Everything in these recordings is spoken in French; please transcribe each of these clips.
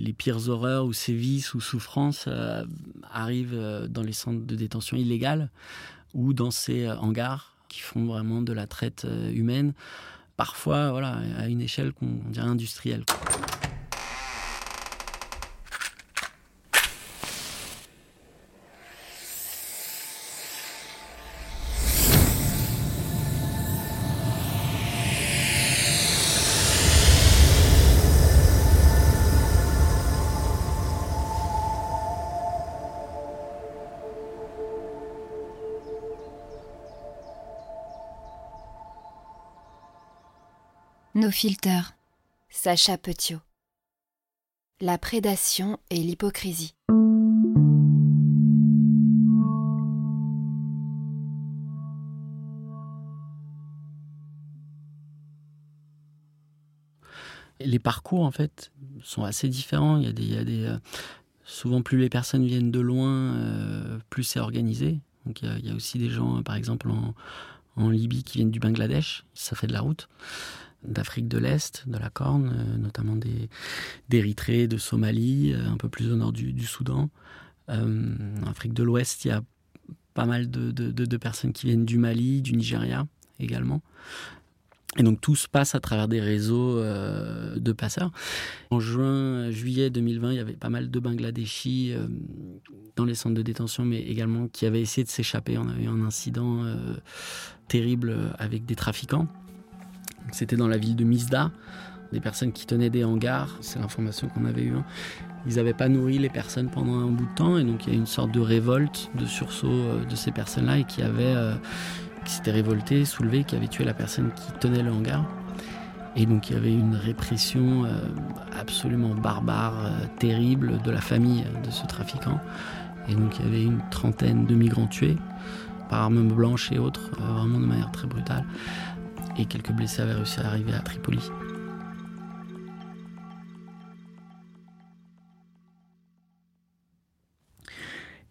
Les pires horreurs ou sévices ou souffrances euh, arrivent euh, dans les centres de détention illégales ou dans ces euh, hangars qui font vraiment de la traite humaine, parfois voilà, à une échelle qu'on dirait industrielle. Nos filters. Sacha Petiot. La prédation et l'hypocrisie. Les parcours, en fait, sont assez différents. Il y a des, euh, souvent, plus les personnes viennent de loin, euh, plus c'est organisé. Donc, il y, a, aussi des gens, par exemple, en Libye qui viennent du Bangladesh. Ça fait de la route d'Afrique de l'Est, de la Corne, euh, notamment d'Érythrée, de Somalie, euh, un peu plus au nord du, Soudan. Euh, en Afrique de l'Ouest, il y a pas mal de, personnes qui viennent du Mali, du Nigeria également. Et donc tout se passe à travers des réseaux de passeurs. En juin, juillet 2020, il y avait pas mal de Bangladeshis dans les centres de détention, mais également qui avaient essayé de s'échapper. On a eu un incident terrible avec des trafiquants c'était dans la ville de Misda. Des personnes qui tenaient des hangars, c'est l'information qu'on avait eue. Hein. Ils n'avaient pas nourri les personnes pendant un bout de temps et donc il y a une sorte de révolte, de sursaut euh, de ces personnes-là et qui avaient, euh, qui s'étaient révoltées, soulevées, qui avaient tué la personne qui tenait le hangar. Et donc il y avait une répression euh, absolument barbare, terrible de la famille de ce trafiquant. Et donc il y avait une trentaine de migrants tués par armes blanches et autres, vraiment de manière très brutale et quelques blessés avaient réussi à arriver à Tripoli.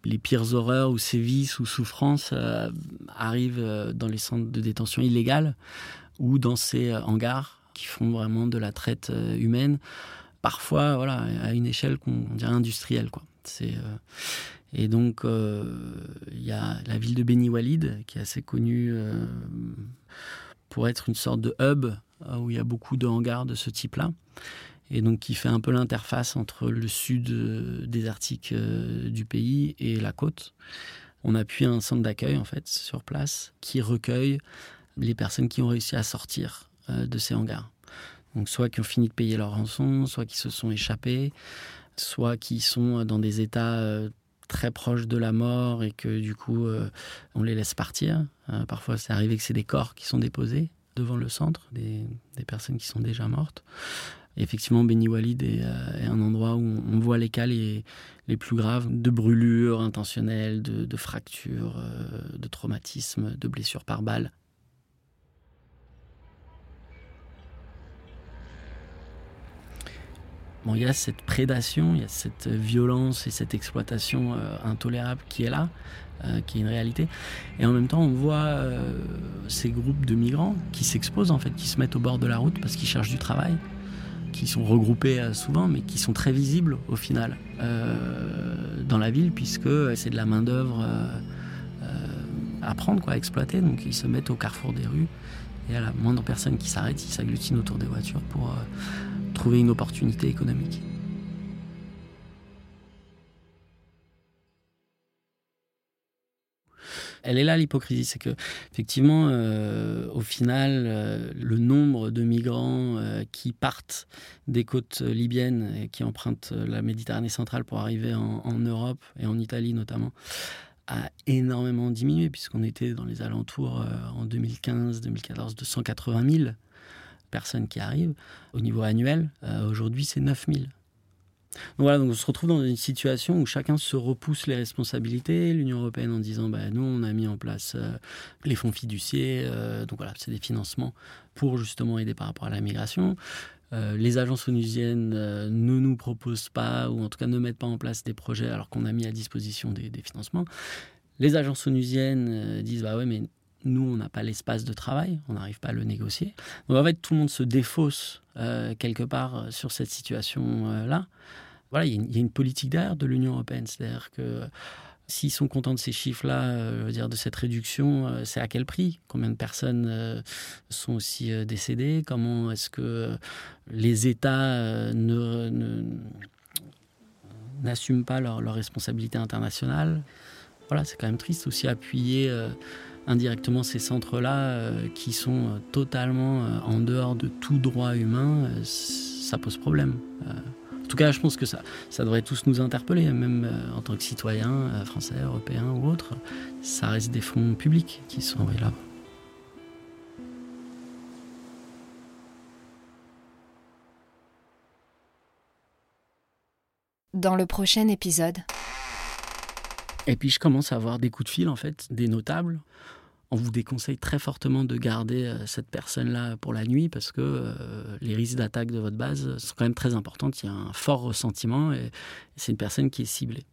Les pires horreurs ou sévices ou souffrances euh, arrivent euh, dans les centres de détention illégales ou dans ces euh, hangars qui font vraiment de la traite humaine, parfois voilà, à une échelle qu'on dirait industrielle. Quoi. et donc, il y a la ville de Beni Walid, qui est assez connue pour être une sorte de hub euh, où il y a beaucoup de hangars de ce type-là. Et donc qui fait un peu l'interface entre le sud euh, désertique euh, du pays et la côte. On appuie un centre d'accueil en fait sur place qui recueille les personnes qui ont réussi à sortir de ces hangars. Donc soit qui ont fini de payer leur rançon, soit qui se sont échappés, soit qui sont dans des états très proches de la mort et que du coup on les laisse partir. parfois c'est arrivé que c'est des corps qui sont déposés devant le centre, des, personnes qui sont déjà mortes. effectivement, Beni Walid euh, est, un endroit où on voit les cas les, plus graves de brûlures intentionnelles, de, fractures, euh, de traumatismes, de blessures par balle. Il y a cette prédation, il y a cette violence et cette exploitation euh, intolérable qui est là. Euh, qui est une réalité. Et en même temps, on voit euh, ces groupes de migrants qui s'exposent, en fait, qui se mettent au bord de la route parce qu'ils cherchent du travail, qui sont regroupés euh, souvent, mais qui sont très visibles au final dans la ville, puisque c'est de la main-d'œuvre à prendre, quoi, à exploiter. Donc ils se mettent au carrefour des rues et à la moindre personne qui s'arrête, ils s'agglutinent autour des voitures pour trouver une opportunité économique. elle est là l'hypocrisie, c'est que effectivement, euh, au final, euh, le nombre de migrants euh, qui partent des côtes libyennes et qui empruntent la Méditerranée centrale pour arriver en, Europe et en Italie notamment a énormément diminué puisqu'on était dans les alentours en 2015-2014 de 180 000 personnes qui arrivent. Au niveau annuel, aujourd'hui, c'est 9 000 voilà, donc on se retrouve dans une situation où chacun se repousse les responsabilités. L'Union européenne en disant, bah, nous, on a mis en place euh, les fonds fiduciaires, euh, donc voilà, c'est des financements pour justement aider par rapport à la migration. Euh, les agences onusiennes ne nous proposent pas, ou en tout cas ne mettent pas en place des projets alors qu'on a mis à disposition des financements. Les agences onusiennes disent, bah ouais, mais nous, on n'a pas l'espace de travail, on n'arrive pas à le négocier. Donc en fait, tout le monde se défausse quelque part sur cette situation-là. voilà, il y, a une politique derrière de l'Union européenne. C'est-à-dire que s'ils sont contents de ces chiffres-là, euh, dire de cette réduction, euh, c'est à quel prix? Combien de personnes euh, sont aussi décédées? Comment est-ce que les États ne, n'assument pas leurs leur responsabilités internationales Voilà, c'est quand même triste aussi appuyer indirectement ces centres-là qui sont totalement en dehors de tout droit humain. ça pose problème. En tout cas, je pense que ça, ça devrait tous nous interpeller, même euh, en tant que citoyens euh, français, européens ou autres. Ça reste des fonds publics qui sont envoyés là. Dans le prochain épisode. Et puis je commence à avoir des coups de fil en fait, des notables on vous déconseille très fortement de garder euh, cette personne-là pour la nuit parce que euh, les risques d'attaque de votre base sont quand même très importants. Il y a un fort ressentiment et c'est une personne qui est ciblée.